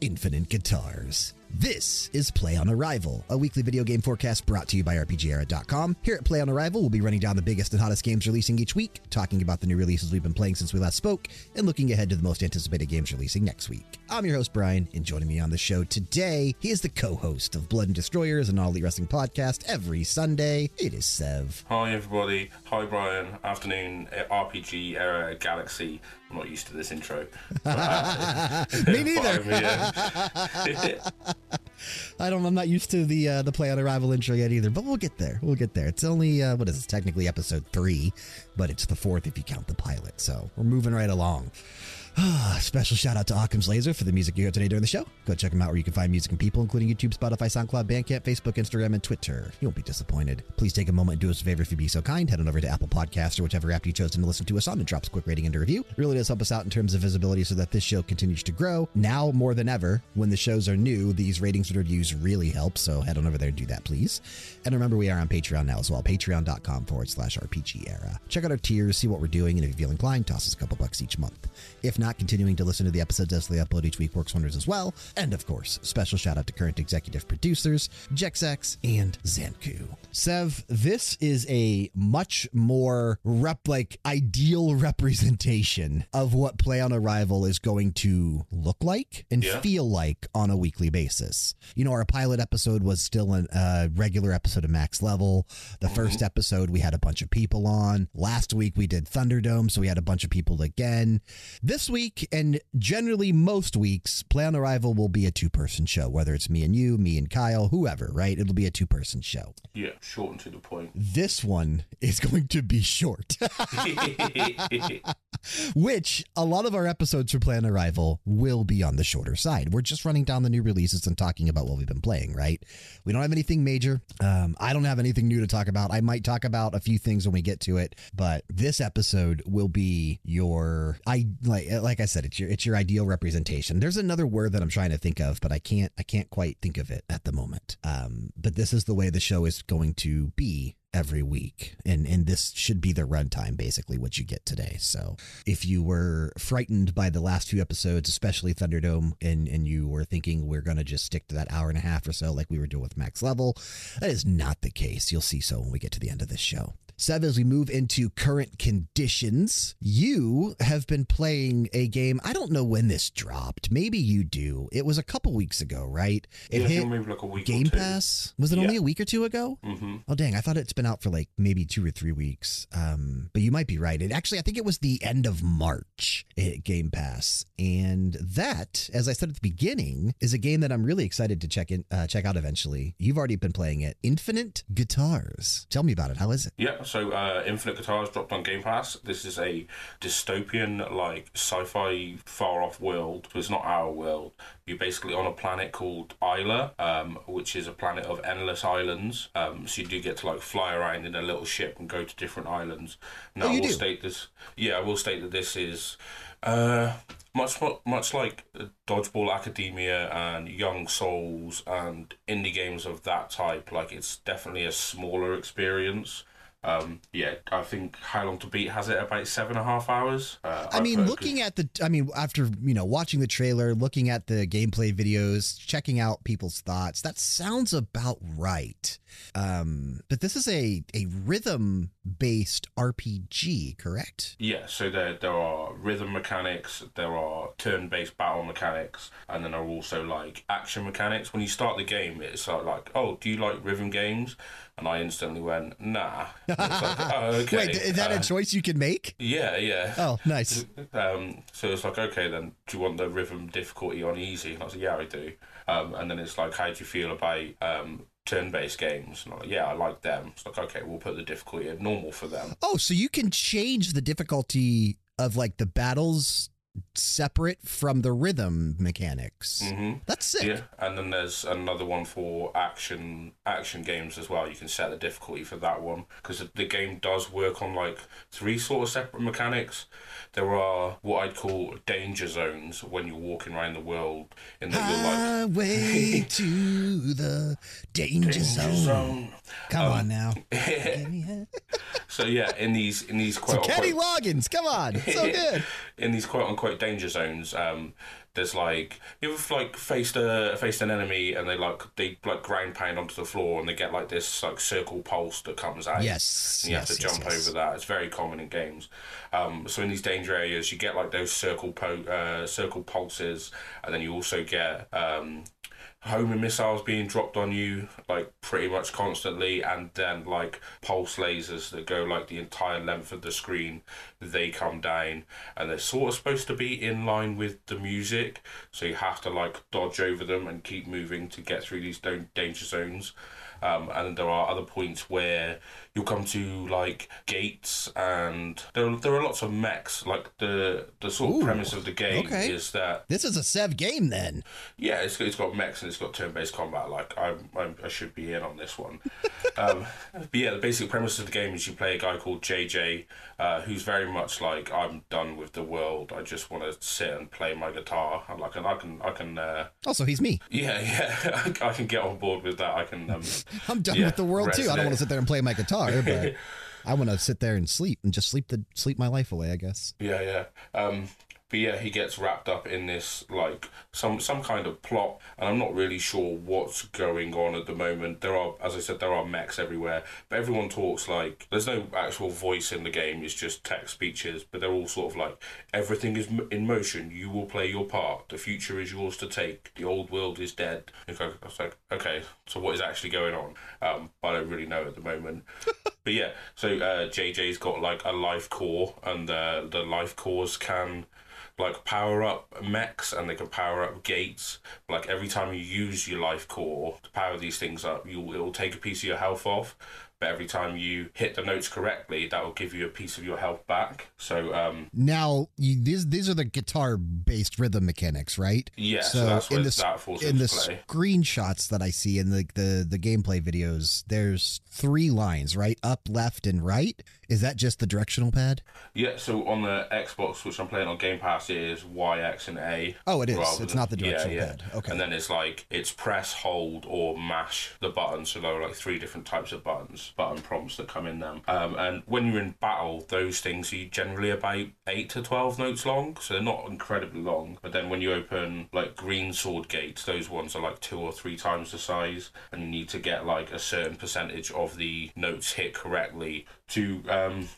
Infinite Guitars. This is Play on Arrival, a weekly video game forecast brought to you by RPGera.com. Here at Play on Arrival, we'll be running down the biggest and hottest games releasing each week, talking about the new releases we've been playing since we last spoke, and looking ahead to the most anticipated games releasing next week. I'm your host, Brian, and joining me on the show today, he is the co host of Blood and Destroyers, an All Elite Wrestling podcast every Sunday. It is Sev. Hi, everybody. Hi, Brian. Afternoon, eh, RPG Era Galaxy. I'm not used to this intro. Me neither. But I'm here. I don't. I'm not used to the uh, the play on arrival intro yet either, but we'll get there. We'll get there. It's only uh, what is this? Technically episode three, but it's the fourth if you count the pilot. So we're moving right along. Special shout out to Occam's Laser for the music you heard today during the show. Go check them out where you can find music and people, including YouTube, Spotify, SoundCloud, Bandcamp, Facebook, Instagram, and Twitter. You won't be disappointed. Please take a moment and do us a favor if you'd be so kind. Head on over to Apple Podcasts or whichever app you chose to listen to us on and drop us a quick rating and a review. It really does help us out in terms of visibility so that this show continues to grow. Now more than ever, when the shows are new, these ratings and reviews really help. So head on over there and do that, please. And remember, we are on Patreon now as well. Patreon.com forward slash RPG era. Check out our tiers, see what we're doing, and if you feel inclined, toss us a couple bucks each month. If not, continuing to listen to the episodes as they upload each week works wonders as well. And of course, special shout out to current executive producers, Jexak and Xancu. Sev, this is a much more rep like ideal representation of what Play on Arrival is going to look like and Yeah. feel like on a weekly basis. You know, our pilot episode was still a uh, regular episode of Max Level. The first episode, we had a bunch of people on. Last week, we did Thunderdome, so we had a bunch of people again. This week, and generally most weeks, Play on Arrival will be a two person show, whether it's me and you, me and Kyle, whoever, right? It'll be a two person show. yeah, short and to the point. This one is going to be short, which a lot of our episodes for Play on Arrival will be on the shorter side. We're just running down the new releases and talking about what we've been playing, right? We don't have anything major. Um, I don't have anything new to talk about. I might talk about a few things when we get to it, but this episode will be your I like like I said, it's your it's your ideal representation. There's another word that I'm trying to think of, but I can't I can't quite think of it at the moment. Um, but this is the way the show is going to be every week and and this should be the runtime basically what you get today so if you were frightened by the last few episodes especially thunderdome and and you were thinking we're going to just stick to that hour and a half or so like we were doing with max level that is not the case you'll see so when we get to the end of this show Sev, as we move into current conditions, you have been playing a game. I don't know when this dropped. Maybe you do. It was a couple weeks ago, right? It yeah, hit maybe like a week Game. Pass. Was it Yeah. only a week or two ago? Mm-hmm. Oh dang! I thought it's been out for like maybe two or three weeks. Um, but you might be right. It actually, I think it was the end of March. It Game Pass, and that, as I said at the beginning, is a game that I'm really excited to check in, uh, check out eventually. You've already been playing it. Infinite Guitars. Tell me about it. How is it? Yeah, so uh, Infinite Guitars dropped on Game Pass. This is a dystopian, like sci-fi, far-off world. So it's not our world. You're basically on a planet called Isla, um, which is a planet of endless islands. Um, so you do get to like fly around in a little ship and go to different islands. Now, Oh, I will do? state this. Yeah, I will state that this is. Uh, much much like Dodgeball Academia and Young Souls and indie games of that type, like it's definitely a smaller experience. Um, yeah, I think How Long to Beat has it about seven and a half hours. Uh, I mean, looking at the, I mean, after, you know, watching the trailer, looking at the gameplay videos, checking out people's thoughts, that sounds about right. Um, but this is a, a rhythm based RPG, correct? Yeah, so there there are rhythm mechanics, there are turn-based battle mechanics, and then there are also like action mechanics. When you start the game, it's like, oh, do you like rhythm games? And I instantly went, nah. It's like, oh, okay. Wait, is that uh, a choice you can make? Yeah, yeah. Oh, nice. Um, so it's like, okay, then do you want the rhythm difficulty on easy? And I was like, yeah, I do. Um, and then it's like, how do you feel about um, turn-based games? And I'm like, yeah, I like them. It's like, okay, we'll put the difficulty at normal for them. Oh, so you can change the difficulty of like the battles separate from the rhythm mechanics. hmm That's sick. Yeah, and then there's another one for action action games as well. You can set the difficulty for that one because the game does work on like three sort of separate mechanics. There are what I'd call danger zones when you're walking around the world in that you're like Highway to the danger, danger zone. zone. Come on now. So yeah, in these in these quote Kenny unquote Loggins, come on. So good. in these quote unquote danger zones. Um, there's like you ever like faced a faced an enemy and they like they like ground pound onto the floor and they get like this like circle pulse that comes out. Yes, and you yes, have to yes, jump yes. over that. It's very common in games. Um, so in these danger areas, you get like those circle po- uh, circle pulses, and then you also get um, homing missiles being dropped on you like pretty much constantly and then like pulse lasers that go like the entire length of the screen they come down and they're sort of supposed to be in line with the music so you have to like dodge over them and keep moving to get through these dan- danger zones. Um, and there are other points where you'll come to like gates and there, there are lots of mechs like the the sort of premise of the game okay. is that This is a Sev game then. yeah, it's, it's got mechs and it's got turn-based combat. Like I, I, I should be in on this one. um, but yeah, the basic premise of the game is you play a guy called JJ, uh, who's very much like I'm done with the world. I just want to sit and play my guitar. And like, and I can, I can, uh, Also, he's me. yeah, yeah, I can get on board with that. I can. Um, I'm done Yeah, with the world too. I don't want to sit there and play my guitar, but I want to sit there and sleep and just sleep the sleep my life away. I guess. Yeah, yeah. Um, but yeah, he gets wrapped up in this like some some kind of plot, and I'm not really sure what's going on at the moment. There are, as I said, there are mechs everywhere, but everyone talks like there's no actual voice in the game. It's just text speeches, but they're all sort of like everything is m- in motion. You will play your part. The future is yours to take. The old world is dead. I was like, okay, so what is actually going on? Um, I don't really know at the moment. But yeah, so uh, JJ's got like a life core, and uh, the life cores can like power up mechs and they can power up gates. Like every time you use your life core to power these things up, you it'll take a piece of your health off. But every time you hit the notes correctly, that will give you a piece of your health back. So um, Now, you, these these are the guitar based rhythm mechanics, right? yeah, so, that's in the in into the play. screenshots that I see in the, the the gameplay videos, there's three lines, right? Up, left, and right. Is that just the directional pad? Yeah, so on the Xbox, which I'm playing on Game Pass, it is Y, X, and A. Oh, it is. It's than- not the yeah, directional yeah. pad. Okay. And then it's like it's press, hold, or mash the buttons. So there are like three different types of buttons, button prompts that come in them. Um, and when you're in battle, those things are generally about eight to twelve notes long, so they're not incredibly long. But then when you open like green sword gates, those ones are like two or three times the size, and you need to get like a certain percentage of the notes hit correctly to um,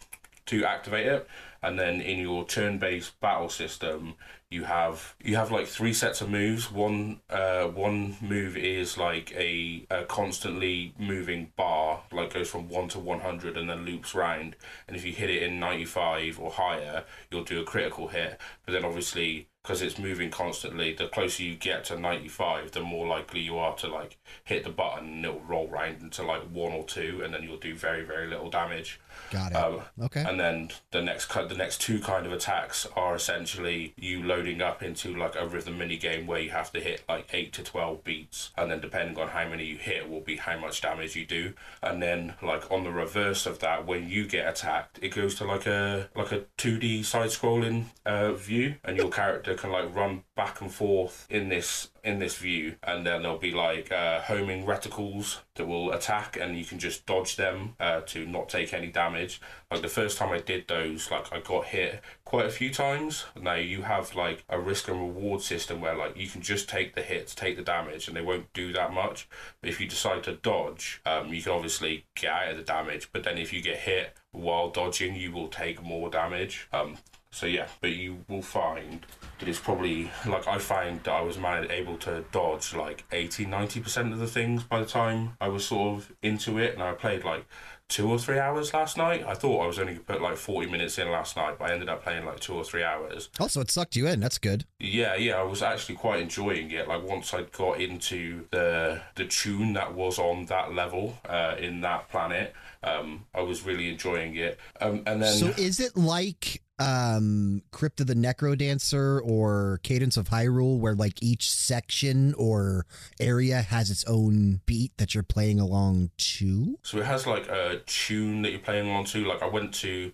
to activate it. And then in your turn-based battle system you have you have like three sets of moves. One uh one move is like a, a constantly moving bar like goes from 1 to 100 and then loops round. And if you hit it in 95 or higher you'll do a critical hit. But then obviously because it's moving constantly the closer you get to 95 the more likely you are to like hit the button and it'll roll round into like one or two and then you'll do very very little damage Got it. um, okay. and then the next the next two kind of attacks are essentially you loading up into like a rhythm mini game where you have to hit like eight to twelve beats, and then depending on how many you hit will be how much damage you do. And then like on the reverse of that, when you get attacked, it goes to like a like a two D side scrolling uh, view, and your character can like run back and forth in this in this view, and then there'll be like uh, homing reticles that will attack, and you can just dodge them uh, to not take any damage. Like the first time I did those, like I got hit quite a few times. Now you have like a risk and reward system where like you can just take the hits, take the damage, and they won't do that much. But if you decide to dodge, um, you can obviously get out of the damage. But then if you get hit while dodging, you will take more damage. Um, so yeah, but you will find that it's probably like I found that I was man- able to dodge like 80 90% of the things by the time I was sort of into it and I played like two or three hours last night. I thought I was only put like 40 minutes in last night, but I ended up playing like two or three hours. Also, it sucked you in. That's good. Yeah, yeah, I was actually quite enjoying it. Like once I got into the the tune that was on that level uh, in that planet, um, I was really enjoying it. Um, and then So is it like um Crypt of the NecroDancer or Cadence of Hyrule where like each section or area has its own beat that you're playing along to? So it has like a tune that you're playing along to. Like I went to,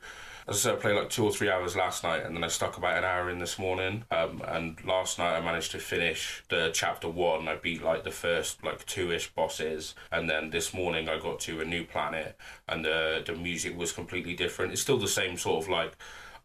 as I said, I played like two or three hours last night, and then I stuck about an hour in this morning. Um, and last night I managed to finish the chapter one. I beat like the first like two-ish bosses, and then this morning I got to a new planet, and the the music was completely different. It's still the same sort of like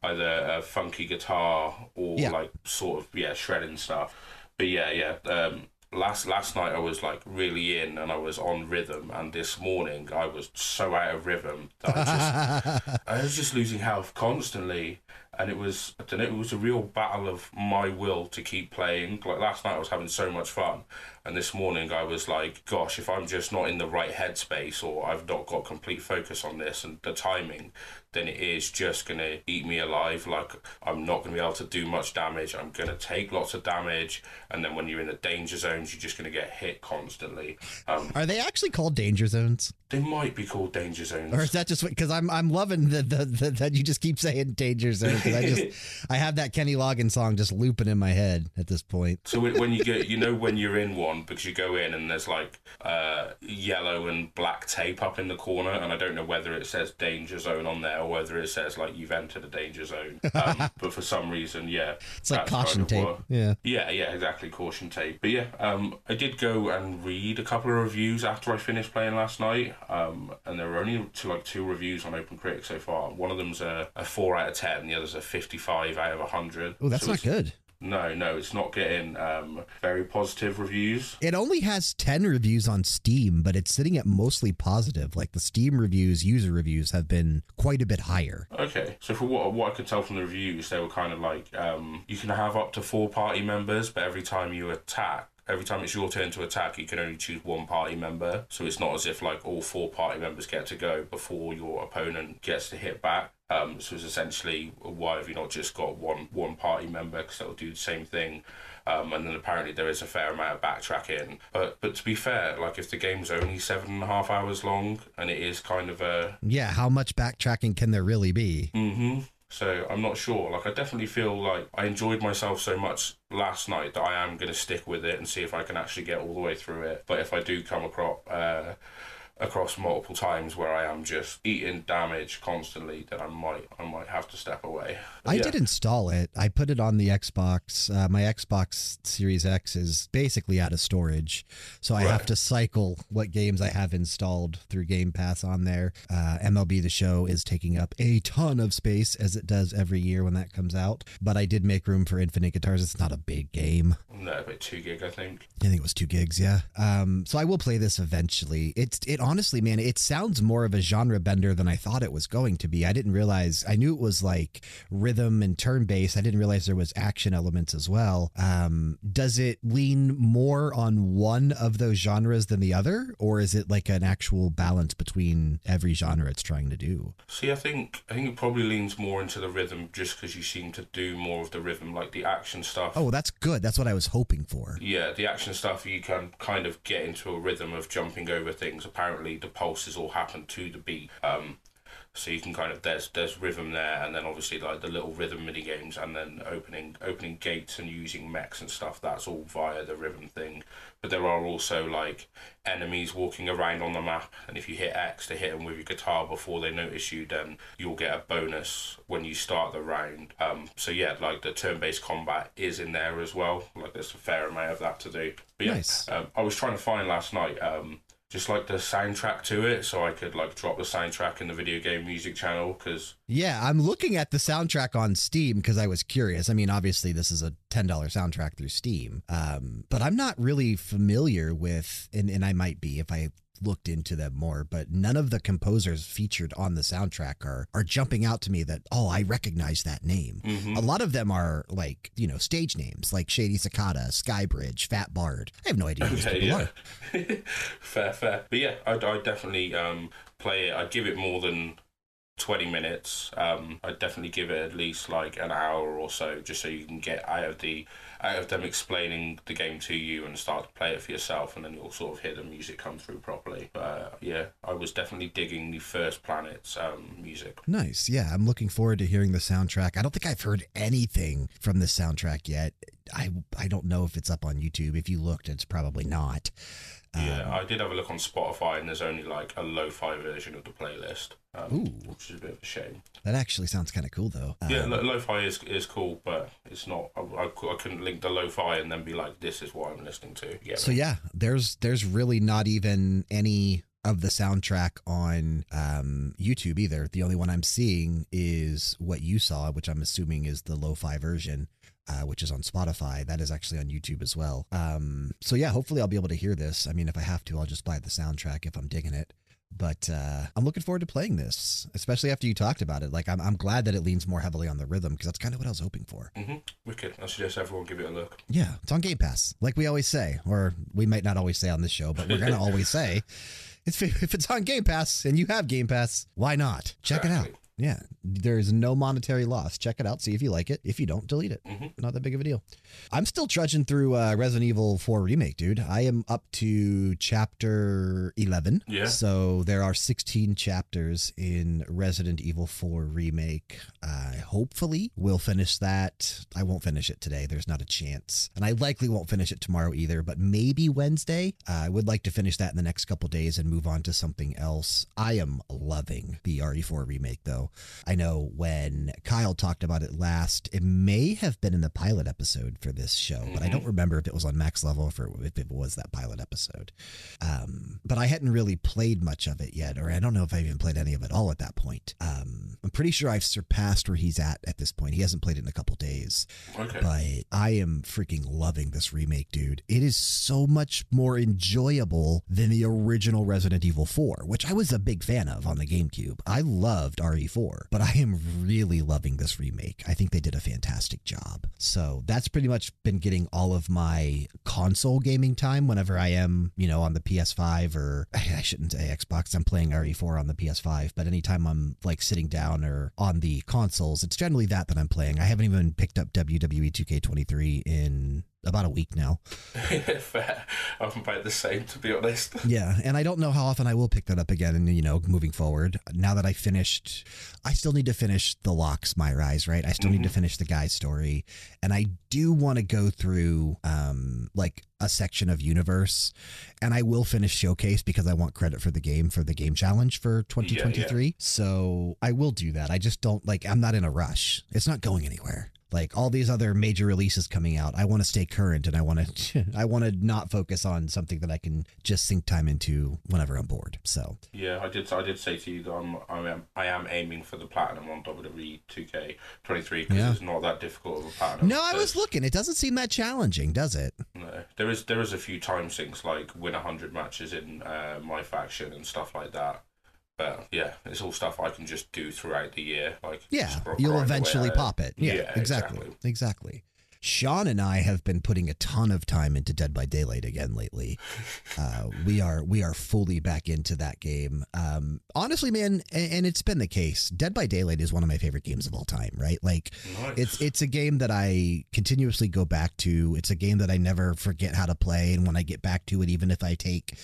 either a funky guitar or Yeah. like sort of yeah shredding stuff. But yeah, yeah. Um, last last night I was like really in and I was on rhythm, and this morning I was so out of rhythm that I just I was just losing health constantly, and it was I don't know. It was a real battle of my will to keep playing. Like last night, I was having so much fun, and this morning I was like, "Gosh, if I'm just not in the right headspace, or I've not got complete focus on this and the timing, then it is just gonna eat me alive. Like I'm not gonna be able to do much damage. I'm gonna take lots of damage, and then when you're in the danger zones, you're just gonna get hit constantly. Um, Are they actually called danger zones, they might be called danger zones. or is that just because I'm I'm loving the, the, the that you just keep saying danger zone? 'Cause I just I have that Kenny Loggins song just looping in my head at this point. So when, you get, you know, when you're in one because you go in and there's like uh, yellow and black tape up in the corner, and I don't know whether it says danger zone on there or whether it says like you've entered a danger zone. Um, but for some reason, yeah, It's like caution tape. what- Yeah. yeah, yeah, exactly. Caution tape. But yeah, um, I did go and read a couple of reviews after I finished playing last night. Um, and there were only two, like two reviews on OpenCritic so far. One of them's a, a four out of ten. The other's a fifty-five out of hundred. Oh, that's So not good. No, no, it's not getting um, very positive reviews. It only has 10 reviews on Steam, but it's sitting at mostly positive. Like the Steam reviews, user reviews have been quite a bit higher. Okay, so for what what I could tell from the reviews, they were kind of like um, you can have up to four party members, but every time you attack. Every time it's your turn to attack, you can only choose one party member. So it's not as if like all four party members get to go before your opponent gets to hit back. Um, so it's essentially why have you not just got one one party member because they'll do the same thing. Um, and then apparently there is a fair amount of backtracking. But but to be fair, like if the game's only seven and a half hours long and it is kind of a Yeah, how much backtracking can there really be? Mm hmm So I'm not sure. Like I definitely feel like I enjoyed myself so much last night that I am going to stick with it and see if I can actually get all the way through it. But if I do come across uh, across multiple times where I am just eating damage constantly, that I might I might have to step away. But I yeah. did install it. I put it on the Xbox. Uh, my Xbox Series X is basically out of storage, so I have to cycle what games I have installed through Game Pass on there. Uh, MLB The Show is taking up a ton of space as it does every year when that comes out. But I did make room for Infinite Guitars. It's not a big game. No, about two gig, I think. I think it was two gigs, yeah. Um, so I will play this eventually. It's it honestly, man, it sounds more of a genre bender than I thought it was going to be. I didn't realize. I knew it was like rhythm and turn based. I didn't realize there was action elements as well. Um, does it lean more on one of those genres than the other, or is it like an actual balance between every genre it's trying to do? See, I think I think it probably leans more into the rhythm just because you seem to do more of the rhythm, like the action stuff. Oh, that's good. That's what I was hoping for. Yeah, the action stuff you can kind of get into a rhythm of jumping over things. Apparently, the pulses all happen to the beat. Um, so you can kind of there's there's rhythm there, and then obviously like the little rhythm mini games, and then opening opening gates and using mechs and stuff. That's all via the rhythm thing. But there are also like enemies walking around on the map, and if you hit X to hit them with your guitar before they notice you, then you'll get a bonus when you start the round. Um, so yeah, like the turn-based combat is in there as well. Like there's a fair amount of that to do. But yeah, Nice. um, I was trying to find last night. Um, just like the soundtrack to it, so I could like drop the soundtrack in the video game music channel because Yeah, I'm looking at the soundtrack on Steam because I was curious. I mean, obviously, this is a $10 soundtrack through Steam, um, but I'm not really familiar with, and, and I might be if I looked into them more, but none of the composers featured on the soundtrack are, are jumping out to me that, oh, I recognize that name. Mhm. A lot of them are like, you know, stage names like Shady Cicada, Skybridge, Fat Bard. I have no idea who these Okay, people yeah. are. fair, fair. But yeah, I'd, I'd definitely um, play it. I'd give it more than 20 minutes. Um, I'd definitely give it at least like an hour or so, just so you can get out of the out of them explaining the game to you and start to play it for yourself, and then you'll sort of hear the music come through properly. But uh, yeah, I was definitely digging the first planet's um, music. Nice. Yeah, I'm looking forward to hearing the soundtrack. I don't think I've heard anything from the soundtrack yet. I I don't know if it's up on YouTube. If you looked, it's probably not. Yeah, I did have a look on Spotify, and there's only like a lo-fi version of the playlist, um, which is a bit of a shame. That actually sounds kind of cool, though. Yeah, Um, lo- lo-fi is is cool, but it's not. I, I, I couldn't link the lo-fi and then be like, "This is what I'm listening to." Yeah, so yeah, there's there's really not even any of the soundtrack on um, YouTube either. The only one I'm seeing is what you saw, which I'm assuming is the lo-fi version. Uh, which is on Spotify. That is actually on YouTube as well. Um, so yeah, hopefully I'll be able to hear this. I mean, if I have to, I'll just buy the soundtrack if I'm digging it. But uh, I'm looking forward to playing this, especially after you talked about it. Like, I'm, I'm glad that it leans more heavily on the rhythm because that's kind of what I was hoping for. Mm-hmm. Wicked. I suggest everyone give it a look. Yeah, it's on Game Pass, like we always say, or we might not always say on this show, but we're gonna always say, it's if it's on Game Pass and you have Game Pass, why not check it out? Yeah, there's no monetary loss. Check it out, see if you like it. If you don't, delete it. Mhm. Not that big of a deal. I'm still trudging through uh, Resident Evil 4 remake, dude. I am up to chapter 11. Yeah. So there are 16 chapters in Resident Evil 4 remake. Uh, hopefully, we'll finish that. I won't finish it today. There's not a chance, and I likely won't finish it tomorrow either. But maybe Wednesday. Uh, I would like to finish that in the next couple days and move on to something else. I am loving the RE4 remake, though. I know when Kyle talked about it last, it may have been in the pilot episode for this show, but I don't remember if it was on max level or if it- if it was that pilot episode. Um, but I hadn't really played much of it yet, or I don't know if I even played any of it all at that point. Um, I'm pretty sure I've surpassed where he's at at this point. He hasn't played it in a couple days, Okay. but I am freaking loving this remake, dude. It is so much more enjoyable than the original Resident Evil 4, which I was a big fan of on the GameCube. I loved RE4, but I am really loving this remake. I think they did a fantastic job. So that's pretty much been getting all of my console gaming time whenever I am, you know, on the PS5 or I shouldn't say Xbox. I'm playing RE4 on the PS5, but anytime I'm like sitting down or on the consoles, it's generally that that I'm playing. I haven't even picked up WWE 2K23 in about a week now. Fair. I'm about the same, to be honest. Yeah, and I don't know how often I will pick that up again. And you know, moving forward, now that I finished, I still need to finish the locks, my rise, right? I still need to finish the guy's story, and I do want to go through um like a section of universe, and I will finish showcase because I want credit for the game for the game challenge for 2023. So I will do that. I just don't like. I'm not in a rush. It's not going anywhere like all these other major releases coming out i want to stay current and i want to i want to not focus on something that i can just sink time into whenever i'm bored so Yeah, I did. I did say to you that I'm, I am, I am aiming for the platinum on WWE 2K23 because Yeah. it's not that difficult of a platinum. no i was looking it doesn't seem that challenging does it No, there is there is a few time sinks like win hundred matches in uh, my faction and stuff like that. But yeah, it's all stuff I can just do throughout the year. Like yeah you'll eventually pop it yeah, Yeah, exactly exactly. exactly sean and i have been putting a ton of time into dead by daylight again lately uh, we are we are fully back into that game um, honestly man and, and it's been the case dead by daylight is one of my favorite games of all time right like Nice. It's it's a game that I continuously go back to. It's a game that I never forget how to play, and when I get back to it, even if I take,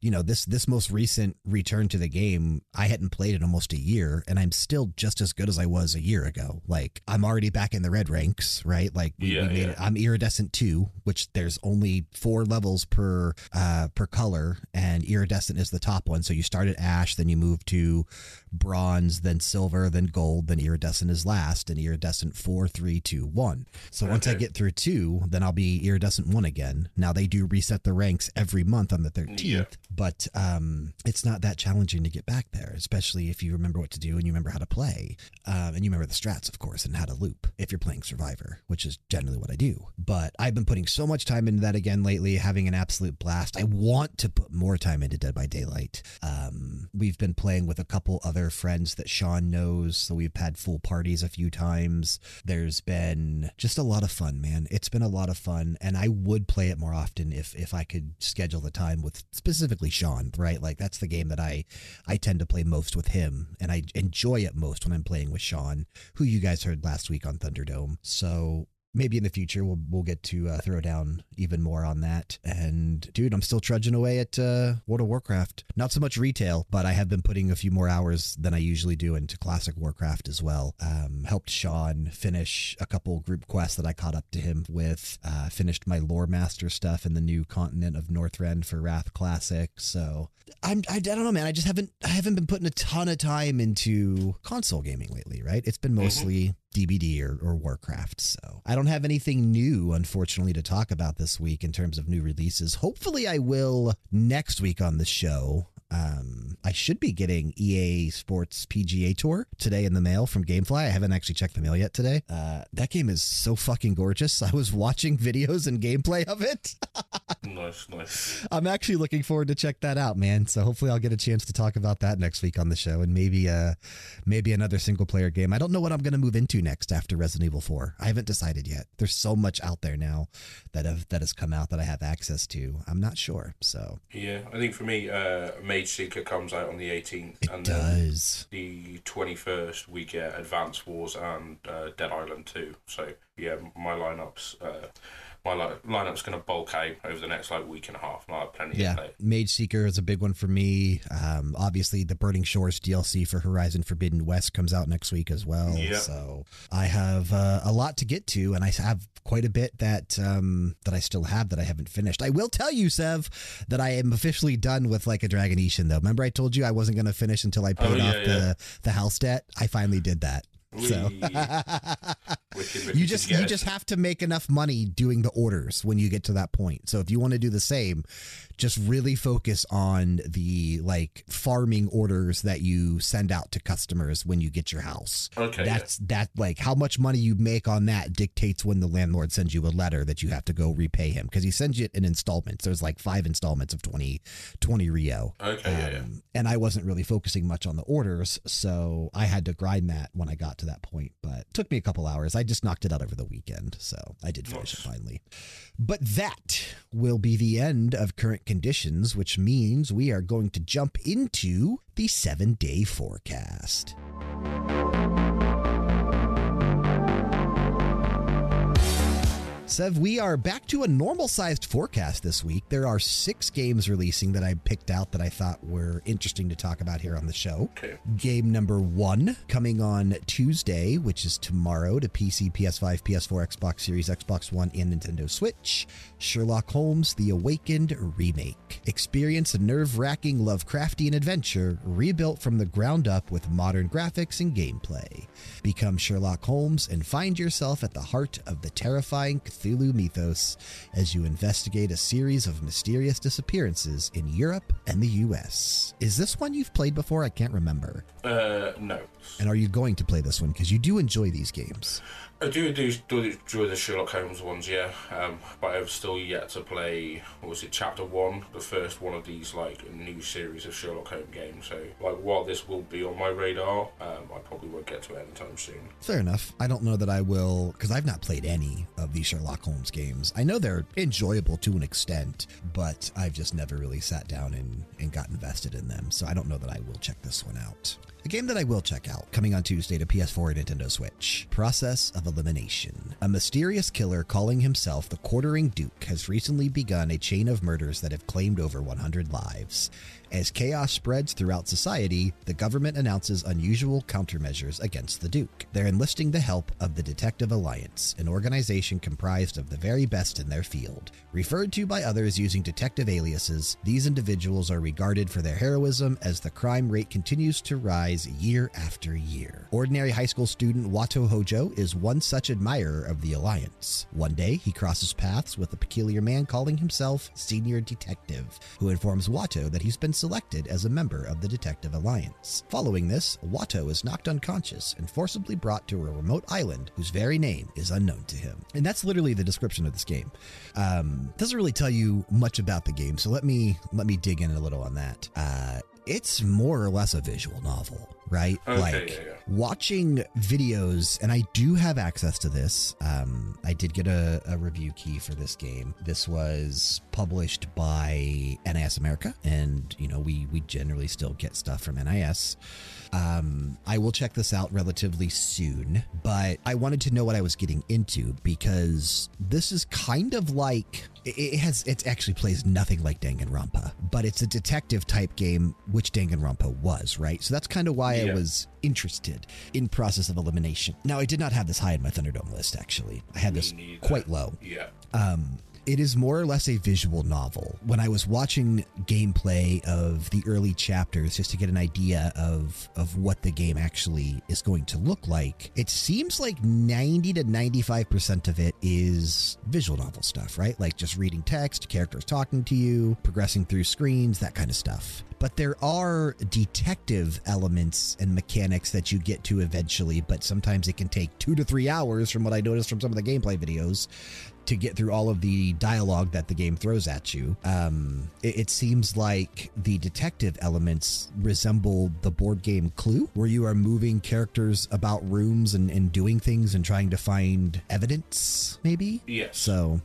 you know, this this most recent return to the game, I hadn't played it almost a year, and I'm still just as good as I was a year ago. Like I'm already back in the red ranks, right? Like we, Yeah, we made yeah. it. I'm iridescent two, which there's only four levels per uh, per color, and iridescent is the top one. So you start at ash, then you move to bronze, then silver, then gold, then iridescent is last, and iridescent four, three, two, one. So once I get through two, then I'll be iridescent one again. Now they do reset the ranks every month on the 13th, Yeah. But um, it's not that challenging to get back there, especially if you remember what to do and you remember how to play. Um, and you remember the strats, of course, and how to loop if you're playing Survivor, which is generally what I do. But I've been putting so much time into that again lately, having an absolute blast. I want to put more time into Dead by Daylight. Um, we've been playing with a couple other friends that Sean knows, so we've had full parties a few times. There's been just a lot of fun, man. It's been a lot of fun, and I would play it more often if if I could schedule the time with specifically Sean, right? Like that's the game that I I tend to play most with him, and I enjoy it most when I'm playing with Sean, who you guys heard last week on Thunderdome. So maybe in the future we'll we'll get to uh, throw down even more on that. And dude, I'm still trudging away at uh, World of Warcraft. Not so much retail, but I have been putting a few more hours than I usually do into classic Warcraft as well. Um, helped Sean finish a couple group quests that I caught up to him with. Uh, finished my lore master stuff in the new continent of Northrend for Wrath Classic. So I'm I, I don't know, man. I just haven't I haven't been putting a ton of time into console gaming lately, right? It's been mostly DBD or, or Warcraft. So I don't have anything new, unfortunately, to talk about this week in terms of new releases. Hopefully, I will next week on the show. Um, I should be getting EA Sports PGA Tour today in the mail from GameFly. I haven't actually checked the mail yet today. Uh, that game is so fucking gorgeous. I was watching videos and gameplay of it. nice, nice. I'm actually looking forward to check that out, man. So hopefully I'll get a chance to talk about that next week on the show, and maybe uh maybe another single player game. I don't know what I'm going to move into next after Resident Evil 4. I haven't decided yet. There's so much out there now that have that has come out that I have access to. I'm not sure. So yeah, I think for me, uh, Seeker comes out on the 18th, it and does. the 21st we get Advance Wars and uh, Dead Island 2. So yeah, my lineups. Uh, my li- lineup's going to bulk out over the next like week and a half. And I have plenty Yeah. Mage Seeker is a big one for me. Um, obviously, the Burning Shores DLC for Horizon Forbidden West comes out next week as well. Yeah. So I have uh, a lot to get to, and I have quite a bit that um, that I still have that I haven't finished. I will tell you, Sev, that I am officially done with like a Dragon Ishin. Though, remember I told you I wasn't going to finish until I paid Oh, yeah, off yeah. the the house debt. I finally did that. So. Wicked, wicked. you just you just have to make enough money doing the orders when you get to that point. So if you want to do the same, just really focus on the like farming orders that you send out to customers when you get your house. Okay, That's that like how much money you make on that dictates when the landlord sends you a letter that you have to go repay him because he sends you it in installments. There's like five installments of 20 20 ryo. Okay, yeah, yeah. Um, and I wasn't really focusing much on the orders, so I had to grind that when I got to that point. But it took me a couple hours. I just knocked it out over the weekend, so I did finish it finally. But that will be the end of current conditions, which means we are going to jump into the seven day forecast. Sev, we are back to a normal sized forecast this week. There are six games releasing that I picked out that I thought were interesting to talk about here on the show. Okay. Game number one coming on Tuesday, which is tomorrow to PC, PS5, PS4, Xbox Series, Xbox One, and Nintendo Switch. Sherlock Holmes The Awakened Remake. Experience a nerve wracking Lovecraftian adventure rebuilt from the ground up with modern graphics and gameplay. Become Sherlock Holmes and find yourself at the heart of the terrifying Cthulhu mythos as you investigate a series of mysterious disappearances in Europe and the US. Is this one you've played before? I can't remember. Uh, no. And are you going to play this one? Because you do enjoy these games. I do do, do the Sherlock Holmes ones, yeah. Um, but I've still yet to play. What was it? Chapter one, the first one of these like new series of Sherlock Holmes games. So, like, while this will be on my radar, um, I probably won't get to it anytime soon. Fair enough. I don't know that I will, because I've not played any of these Sherlock Holmes games. I know they're enjoyable to an extent, but I've just never really sat down and, and got invested in them. So I don't know that I will check this one out. A game that I will check out coming on Tuesday to PS4 and Nintendo Switch Process of Elimination. A mysterious killer calling himself the Quartering Duke has recently begun a chain of murders that have claimed over 100 lives. As chaos spreads throughout society, the government announces unusual countermeasures against the Duke. They're enlisting the help of the Detective Alliance, an organization comprised of the very best in their field. Referred to by others using detective aliases, these individuals are regarded for their heroism as the crime rate continues to rise year after year. Ordinary high school student Wato Hojo is one such admirer of the Alliance. One day, he crosses paths with a peculiar man calling himself Senior Detective, who informs Wato that he's been selected as a member of the Detective Alliance. Following this, Wato is knocked unconscious and forcibly brought to a remote island whose very name is unknown to him. And that's literally the description of this game. Um, doesn't really tell you much about the game, so let me let me dig in a little on that. Uh, it's more or less a visual novel, right? Okay, like yeah, yeah. watching videos, and I do have access to this. Um, I did get a, a review key for this game. This was published by NIS America, and you know we we generally still get stuff from NIS. Um, I will check this out relatively soon, but I wanted to know what I was getting into because this is kind of like it it has it actually plays nothing like Danganronpa, but it's a detective type game, which Danganronpa was, right? So that's kind of why I Yeah. was interested in process of elimination. Now I did not have this high in my Thunderdome list actually. I had Me this neither. quite low. Yeah. Um, it is more or less a visual novel. When I was watching gameplay of the early chapters just to get an idea of of what the game actually is going to look like, it seems like 90 to 95% of it is visual novel stuff, right? Like just reading text, characters talking to you, progressing through screens, that kind of stuff. But there are detective elements and mechanics that you get to eventually, but sometimes it can take two to three hours from what I noticed from some of the gameplay videos to get through all of the dialogue that the game throws at you. Um, it, it, seems like the detective elements resemble the board game Clue, where you are moving characters about rooms and, and doing things and trying to find evidence, maybe? Yes. So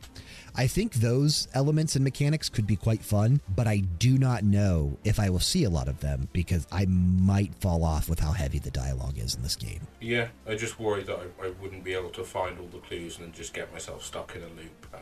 I think those elements and mechanics could be quite fun, but I do not know if I will see a lot of them because I might fall off with how heavy the dialogue is in this game. Yeah, I just worry that I, I wouldn't be able to find all the clues and just get myself stuck in a loop. Um,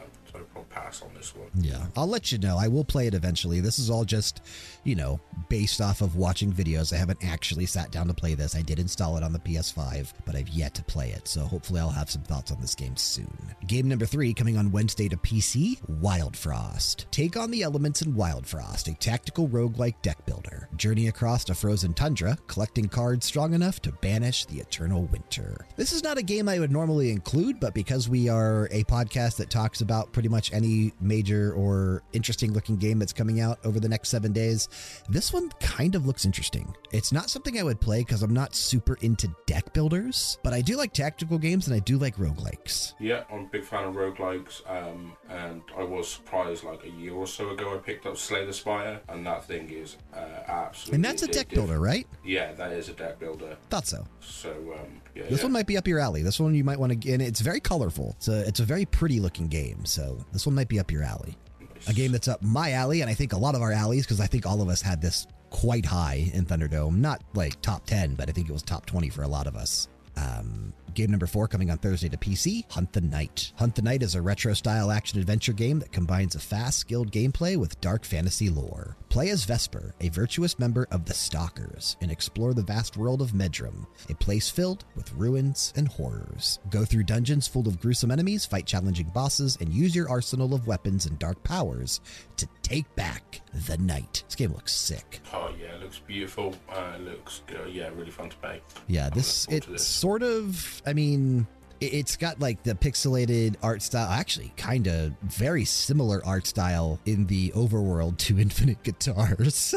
I'll pass on this one. Yeah, I'll let you know. I will play it eventually. This is all just, you know, based off of watching videos. I haven't actually sat down to play this. I did install it on the PS5, but I've yet to play it. So hopefully I'll have some thoughts on this game soon. Game number three coming on Wednesday to PC Wild Frost. Take on the elements in Wild Frost, a tactical roguelike deck builder. Journey across a frozen tundra, collecting cards strong enough to banish the eternal winter. This is not a game I would normally include, but because we are a podcast that talks about pretty much any major or interesting looking game that's coming out over the next seven days, this one kind of looks interesting. It's not something I would play because I'm not super into deck builders, but I do like tactical games and I do like roguelikes. Yeah, I'm a big fan of roguelikes, um, and I was surprised like a year or so ago I picked up Slay the Spire, and that thing is uh, absolutely. And that's addictive. a deck builder, right? Yeah, that is a deck builder. Thought so. So um, yeah, this yeah. one might be up your alley. This one you might want to, and it's very colorful. It's a it's a very pretty looking game. So this one might be up your alley. Nice. A game that's up my alley, and I think a lot of our alleys because I think all of us had this quite high in Thunderdome. Not like top ten, but I think it was top twenty for a lot of us. Um, game number four coming on Thursday to PC Hunt the Night. Hunt the Night is a retro style action adventure game that combines a fast, skilled gameplay with dark fantasy lore. Play as Vesper, a virtuous member of the Stalkers, and explore the vast world of Medhram, a place filled with ruins and horrors. Go through dungeons full of gruesome enemies, fight challenging bosses, and use your arsenal of weapons and dark powers to take back the night. This game looks sick. Oh yeah, it looks beautiful. Uh, it looks uh, yeah, really fun to play. Yeah, this it's this. sort of. I mean, it's got like the pixelated art style. Actually, kind of very similar art style in the overworld to Infinite Guitars.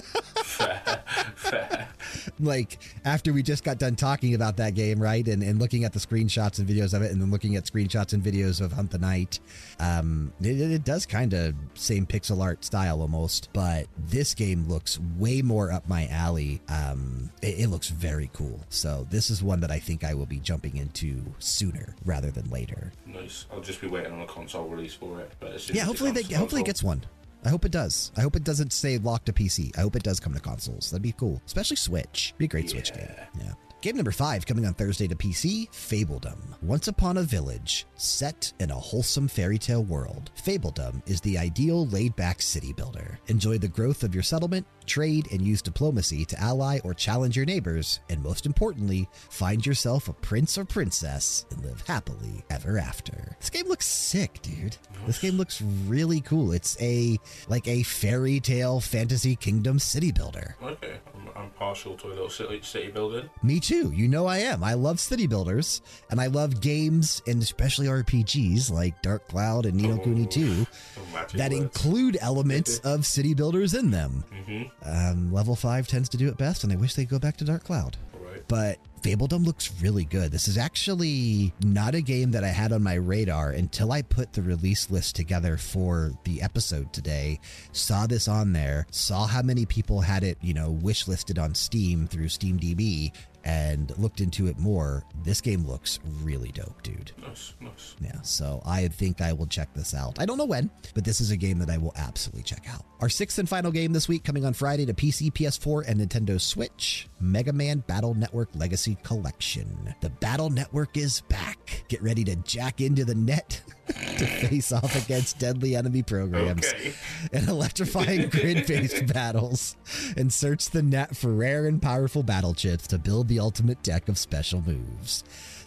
like after we just got done talking about that game, right, and and looking at the screenshots and videos of it, and then looking at screenshots and videos of Hunt the Night, um, it, it does kind of same pixel art style almost. But this game looks way more up my alley. Um, it, it looks very cool. So this is one that I think I will be jumping into sooner rather than later. Nice. I'll just be waiting on a console release for it. But as soon Yeah, hopefully they hopefully it gets one. I hope it does. I hope it doesn't stay locked to PC. I hope it does come to consoles. That'd be cool, especially Switch. Be a great Switch game. Yeah. Game number five coming on Thursday to PC Fabledom. Once upon a village, set in a wholesome fairy tale world, Fabledom is the ideal laid back city builder. Enjoy the growth of your settlement, trade, and use diplomacy to ally or challenge your neighbors, and most importantly, find yourself a prince or princess and live happily ever after. This game looks sick, dude. This game looks really cool. It's a like a fairy tale fantasy kingdom city builder. Okay, I'm, partial to a little city, city building. Me too. You know I am. I love city builders, and I love games and especially RPGs like Dark Cloud and Ni no Kuni 2 Oh, that words. include elements of city builders in them. Mhm. Um, level 5 tends to do it best, and I wish they'd go back to Dark Cloud. Right. But Fabledom looks really good. This is actually not a game that I had on my radar until I put the release list together for the episode today. Saw this on there, saw how many people had it, you know, wish listed on Steam through SteamDB, and looked into it more. This game looks really dope, dude. Nice, nice. Yeah, so I think I will check this out. I don't know when, but this is a game that I will absolutely check out. Our sixth and final game this week coming on Friday to PC, PS4, and Nintendo Switch Mega Man Battle Network Legacy Collection. The Battle Network is back. Get ready to jack into the net to face off against deadly enemy programs Okay. and electrifying grid based battles and search the net for rare and powerful battle chips to build the ultimate deck of special moves.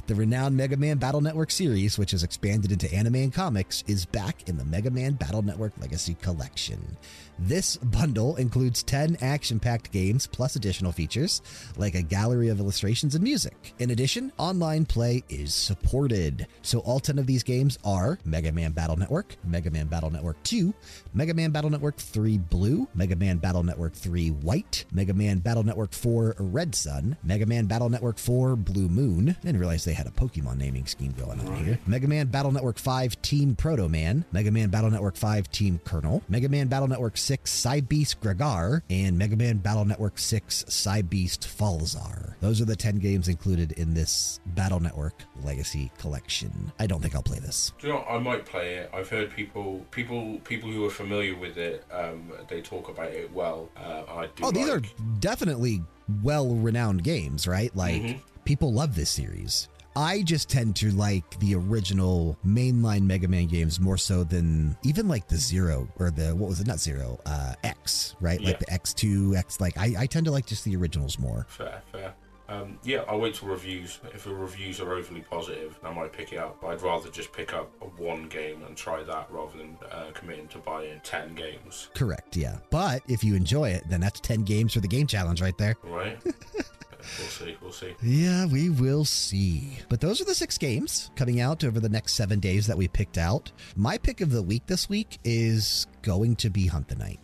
The renowned Mega Man Battle Network series, which has expanded into anime and comics, is back in the Mega Man Battle Network Legacy Collection. This bundle includes 10 action packed games plus additional features like a gallery of illustrations and music. In addition, online play is supported. So, all 10 of these games are Mega Man Battle Network, Mega Man Battle Network 2, Mega Man Battle Network 3 Blue, Mega Man Battle Network 3 White, Mega Man Battle Network 4 Red Sun, Mega Man Battle Network 4 Blue Moon. I didn't realize they had a Pokemon naming scheme going on here. Mega Man Battle Network 5 Team Proto Man, Mega Man Battle Network 5 Team Colonel, Mega Man Battle Network 6 Cybeast Gregar, and Mega Man Battle Network 6 Cybeast Falzar. Those are the 10 games included in this Battle Network Legacy Collection. I don't think I'll play this. Do you know? I might play it. I've heard people, people, people who are familiar with it. Um, they talk about it well. Uh, I do. Oh, these are definitely well renowned games, right? Like, Mhm. people love this series. I just tend to like the original mainline Mega Man games more so than even like the Zero or the, what was it? Not Zero, uh, X, right? Like the X2, X. Like, I, I tend to like just the originals more. Fair, fair. Um, yeah, I'll wait till reviews. If the reviews are overly positive, I might pick it up. But I'd rather just pick up one game and try that rather than uh, committing to buying ten games. Correct, yeah. But if you enjoy it, then that's 10 games for the game challenge right there. Right? we'll see. We'll see. Yeah, we will see. But those are the six games coming out over the next seven days that we picked out. My pick of the week this week is going to be Hunt the Night.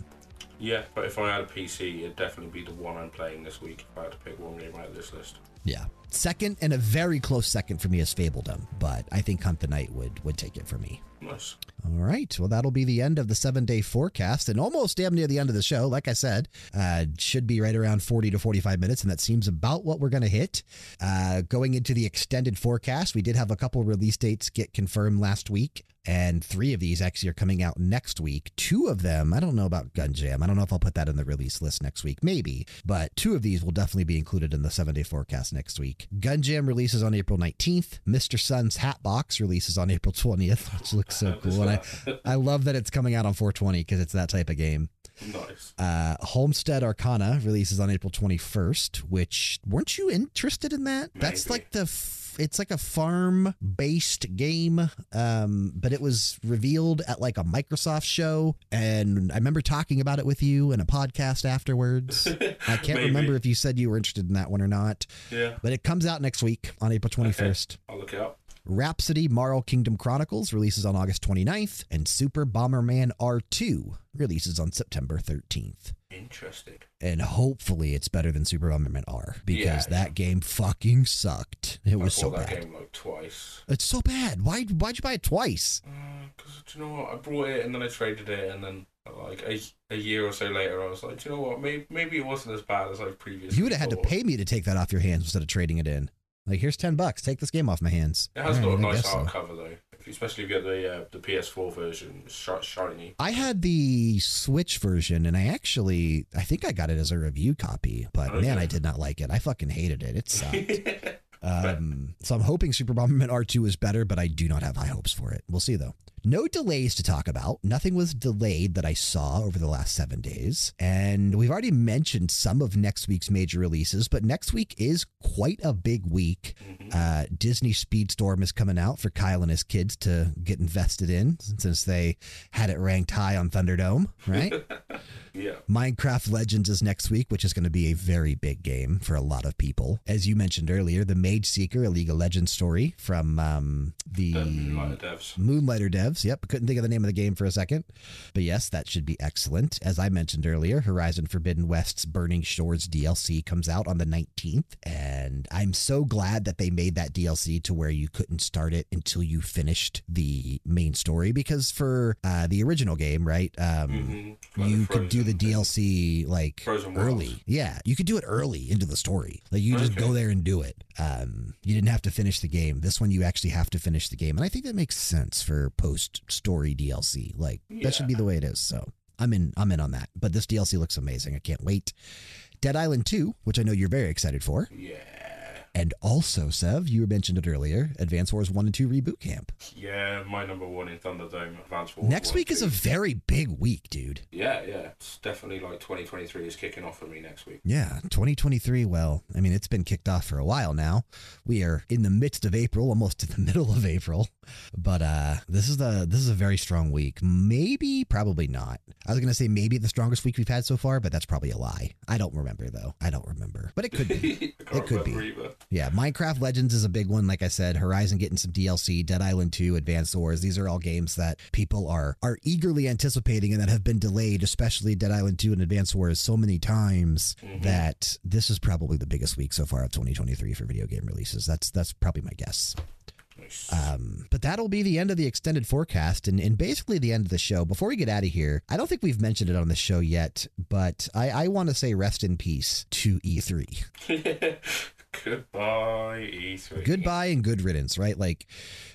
Yeah, but if I had a PC, it'd definitely be the one I'm playing this week. If I had to pick one game out of this list. Yeah. Second, and a very close second for me is Fabledom, but I think Hunt the Night would, would take it for me. Nice. All right. Well, that'll be the end of the seven day forecast and almost damn near the end of the show. Like I said, uh, should be right around 40 to 45 minutes, and that seems about what we're going to hit. Uh, going into the extended forecast, we did have a couple release dates get confirmed last week, and three of these actually are coming out next week. Two of them, I don't know about Gun Jam. I don't know if I'll put that in the release list next week, maybe, but two of these will definitely be included in the seven day forecast next week. Gun Jam releases on April 19th. Mr. Sun's Hat Box releases on April 20th, which looks so cool. And I, I love that it's coming out on 420 because it's that type of game. Nice. Uh, Homestead Arcana releases on April 21st, which weren't you interested in that? That's like the. F- it's like a farm based game, um, but it was revealed at like a Microsoft show. And I remember talking about it with you in a podcast afterwards. I can't remember if you said you were interested in that one or not, Yeah, but it comes out next week on April 21st. I'll look it up. Rhapsody Marl Kingdom Chronicles releases on August 29th, and Super Bomberman R2 releases on September 13th. Interesting. And hopefully it's better than Super Bomberman R because Yeah, that game fucking sucked. It was I so bought that bad. game like twice. It's so bad. Why why'd you buy it twice? Uh, because do you know what? I brought it and then I traded it, and then like a, a year or so later, I was like, do you know what? Maybe maybe it wasn't as bad as I previously. You would have had to pay me to take that off your hands instead of trading it in. Like here's 10 bucks. Take this game off my hands. It has All got a right, I nice guess so. art cover though, especially if you get the uh, the PS4 version, shiny. I had the Switch version and I actually I think I got it as a review copy, but man, I did not like it. I fucking hated it. It sucked. Um, so I'm hoping Super Bomberman R2 is better, but I do not have high hopes for it. We'll see though. No delays to talk about. Nothing was delayed that I saw over the last seven days. And we've already mentioned some of next week's major releases, but next week is quite a big week. Uh, Disney Speedstorm is coming out for Kyle and his kids to get invested in since they had it ranked high on Thunderdome, right? yeah. Minecraft Legends is next week, which is going to be a very big game for a lot of people. As you mentioned earlier, the Mage Seeker, a League of Legends story from um, the The Moonlighter devs. Moonlighter devs. Yep, couldn't think of the name of the game for a second. But yes, that should be excellent. As I mentioned earlier, Horizon Forbidden West's Burning Shores DLC comes out on the 19th. And I'm so glad that they made that DLC to where you couldn't start it until you finished the main story. Because for uh, the original game, right? Um, Mhm. You could do the DLC like Frozen Worlds. early. Yeah, you could do it early into the story. Like you just Okay. go there and do it. Um, you didn't have to finish the game. This one you actually have to finish the game, and I think that makes sense for post story DLC. Like that should be the way it is. So I'm in. I'm in on that. But this DLC looks amazing. I can't wait. Dead Island 2, which I know you're very excited for. Yeah. And also, Sev, you mentioned it earlier Advance Wars 1 and 2 Reboot Camp. Yeah, my number one in Thunderdome. Advance Wars. Next 1, week is a very big week, dude. Yeah, yeah. It's definitely like 2023 is kicking off for me next week. Yeah, 2023. Well, I mean, it's been kicked off for a while now. We are in the midst of April, almost in the middle of April. But uh this is the this is a very strong week. Maybe, probably not. I was gonna say maybe the strongest week we've had so far, but that's probably a lie. I don't remember though. I don't remember, but it could be. It could be. either. Yeah, Minecraft Legends is a big one. Like I said, Horizon getting some DLC, Dead Island 2, Advanced Wars. These are all games that people are are eagerly anticipating and that have been delayed, especially Dead Island 2 and Advanced Wars so many times that this is probably the biggest week so far of 2023 for video game releases. That's that's probably my guess. Um, but that'll be the end of the extended forecast and, and basically the end of the show. Before we get out of here, I don't think we've mentioned it on the show yet, but I, I want to say rest in peace to E E3. Goodbye, E3. goodbye and good riddance, right? Like,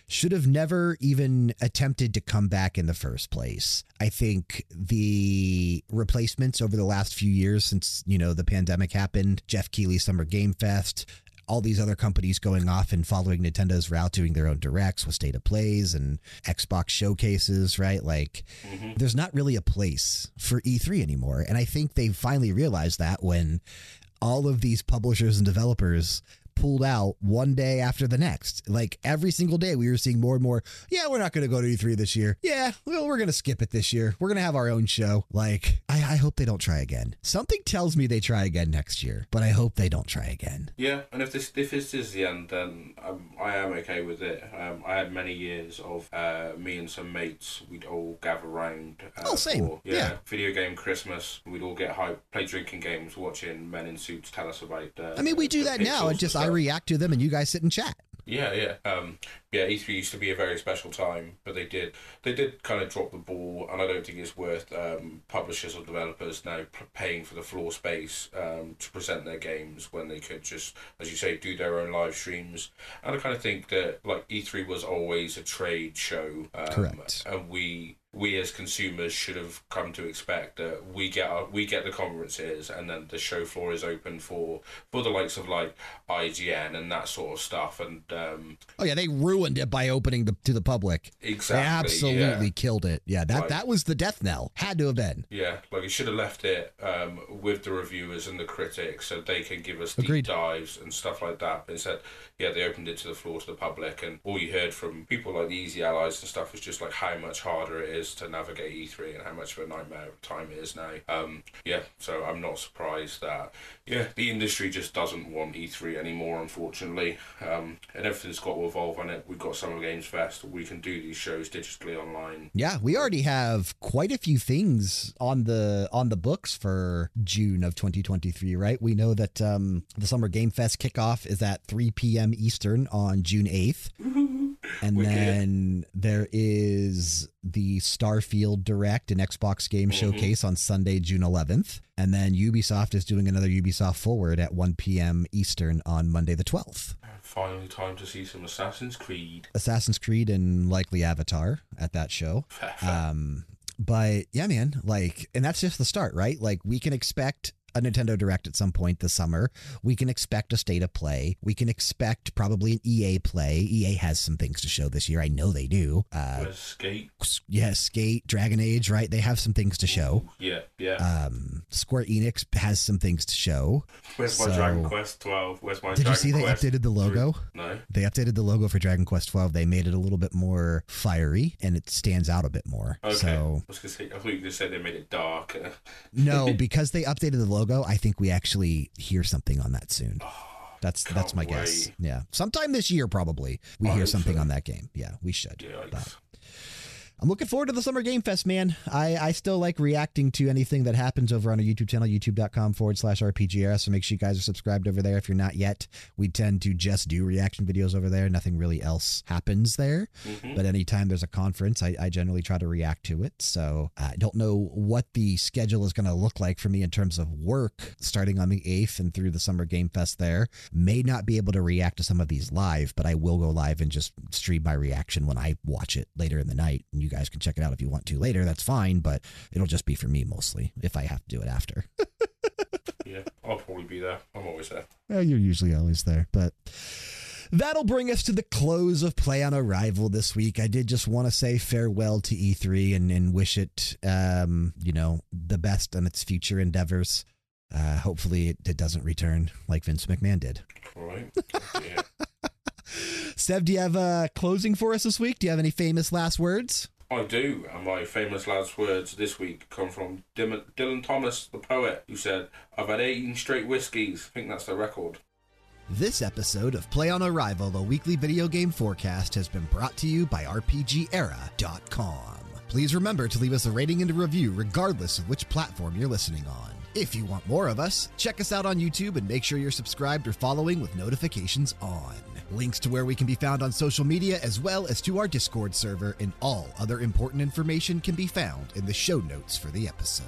should have never even attempted to come back in the first place. I think the replacements over the last few years since, you know, the pandemic happened, Geoff Keighley Summer Game Fest, all these other companies going off and following Nintendo's route, doing their own directs with state of plays and Xbox showcases, right? Like, mm-hmm. there's not really a place for E3 anymore. And I think they finally realized that when all of these publishers and developers pulled out one day after the next. Like every single day, we were seeing more and more. Yeah, we're not going to go to E3 this year. Yeah, well, we're going to skip it this year. We're going to have our own show. Like, I, I hope they don't try again. Something tells me they try again next year, but I hope they don't try again. Yeah, and if this if this is the end, then um, I am okay with it. Um, I had many years of uh, me and some mates. We'd all gather round. Uh, Oh, same. For, Yeah. video game Christmas. We'd all get hyped, play drinking games, watching men in suits tell us about. Uh, I mean, we do that now, and just I react to them, and you guys sit and chat. Yeah, yeah, um, yeah. E3 used to be a very special time, but they did they did kind of drop the ball, and I don't think it's worth um, publishers or developers now p- paying for the floor space um, to present their games when they could just, as you say, do their own live streams. And I kind of think that like E3 was always a trade show, um, Correct. and we we as consumers should have come to expect that we get our, we get the conferences and then the show floor is open for for the likes of like IGN and that sort of stuff and um, Oh yeah, they ruined it by opening the, to the public. exactly they absolutely yeah. killed it. Yeah, that Right. that was the death knell. Had to have been. Yeah, like you should have left it um, with the reviewers and the critics so they can give us Agreed. deep dives and stuff like that. But instead, yeah, they opened it to the floor to the public, and all you heard from people like the Easy Allies and stuff was just like how much harder it is to navigate E3 and how much of a nightmare of time it is now. Um, yeah, so I'm not surprised that yeah the industry just doesn't want E3 anymore, unfortunately. Um, and everything's got to evolve on it. We've got Summer Games Fest. We can do these shows digitally online. Yeah, we already have quite a few things on the on the books for June of 2023, right? We know that um, the Summer Game Fest kickoff is at 3 p.m. Eastern on June 8th. And Wicked. then there is the Starfield Direct and Xbox Game Showcase on Sunday, June 11th. And then Ubisoft is doing another Ubisoft Forward at 1 p.m. Eastern on Monday, the 12th. Finally, time to see some Assassin's Creed. Assassin's Creed and likely Avatar at that show. Um, but yeah, man, like, and that's just the start, right? Like, we can expect a Nintendo Direct at some point this summer. We can expect a state of play. We can expect probably an EA play. EA has some things to show this year. I know they do. Uh, Where's Skate? yeah, Skate, Dragon Age, right? They have some things to show. Yeah, yeah. Um, Square Enix has some things to show. Where's my Dragon Quest 12? Where's my Dragon Quest? Did you Dragon see they Quest updated the logo? No. They updated the logo for Dragon Quest 12. They made it a little bit more fiery and it stands out a bit more. Okay. So I was gonna say. I thought you just said they made it dark. No, because they updated the logo, I think we actually hear something on that soon. That's that's my can't guess. Yeah, sometime this year probably we I hear something so. on that game. Yeah, we should. Yikes. I'm looking forward to the Summer Game Fest, man. I, I still like reacting to anything that happens over on our YouTube channel, youtube.com forward slash RPGera. So make sure you guys are subscribed over there if you're not yet. We tend to just do reaction videos over there. Nothing really else happens there. Mhm. But anytime there's a conference, I, I generally try to react to it. So I don't know what the schedule is going to look like for me in terms of work starting on the 8th and through the Summer Game Fest there. May not be able to react to some of these live, but I will go live and just stream my reaction when I watch it later in the night. And you guys can check it out if you want to later. That's fine, but it'll just be for me mostly if I have to do it after. Yeah, I'll probably be there. I'm always there. Well, you're usually always there, but that'll bring us to the close of Play on Arrival this week. I did just want to say farewell to E3 and, and wish it, um, you know, the best on its future endeavors. Uh, hopefully, it, it doesn't return like Vince McMahon did. All right. Yeah. Sev, do you have a closing for us this week? Do you have any famous last words? I do, and my famous last words this week come from Dylan, Dylan Thomas, the poet, who said, I've had 18 straight whiskies. I think that's the record. This episode of Play on Arrival, the weekly video game forecast, has been brought to you by RPGera.com. Please remember to leave us a rating and a review regardless of which platform you're listening on. If you want more of us, check us out on YouTube and make sure you're subscribed or following with notifications on links to where we can be found on social media, as well as to our Discord server, and all other important information can be found in the show notes for the episode.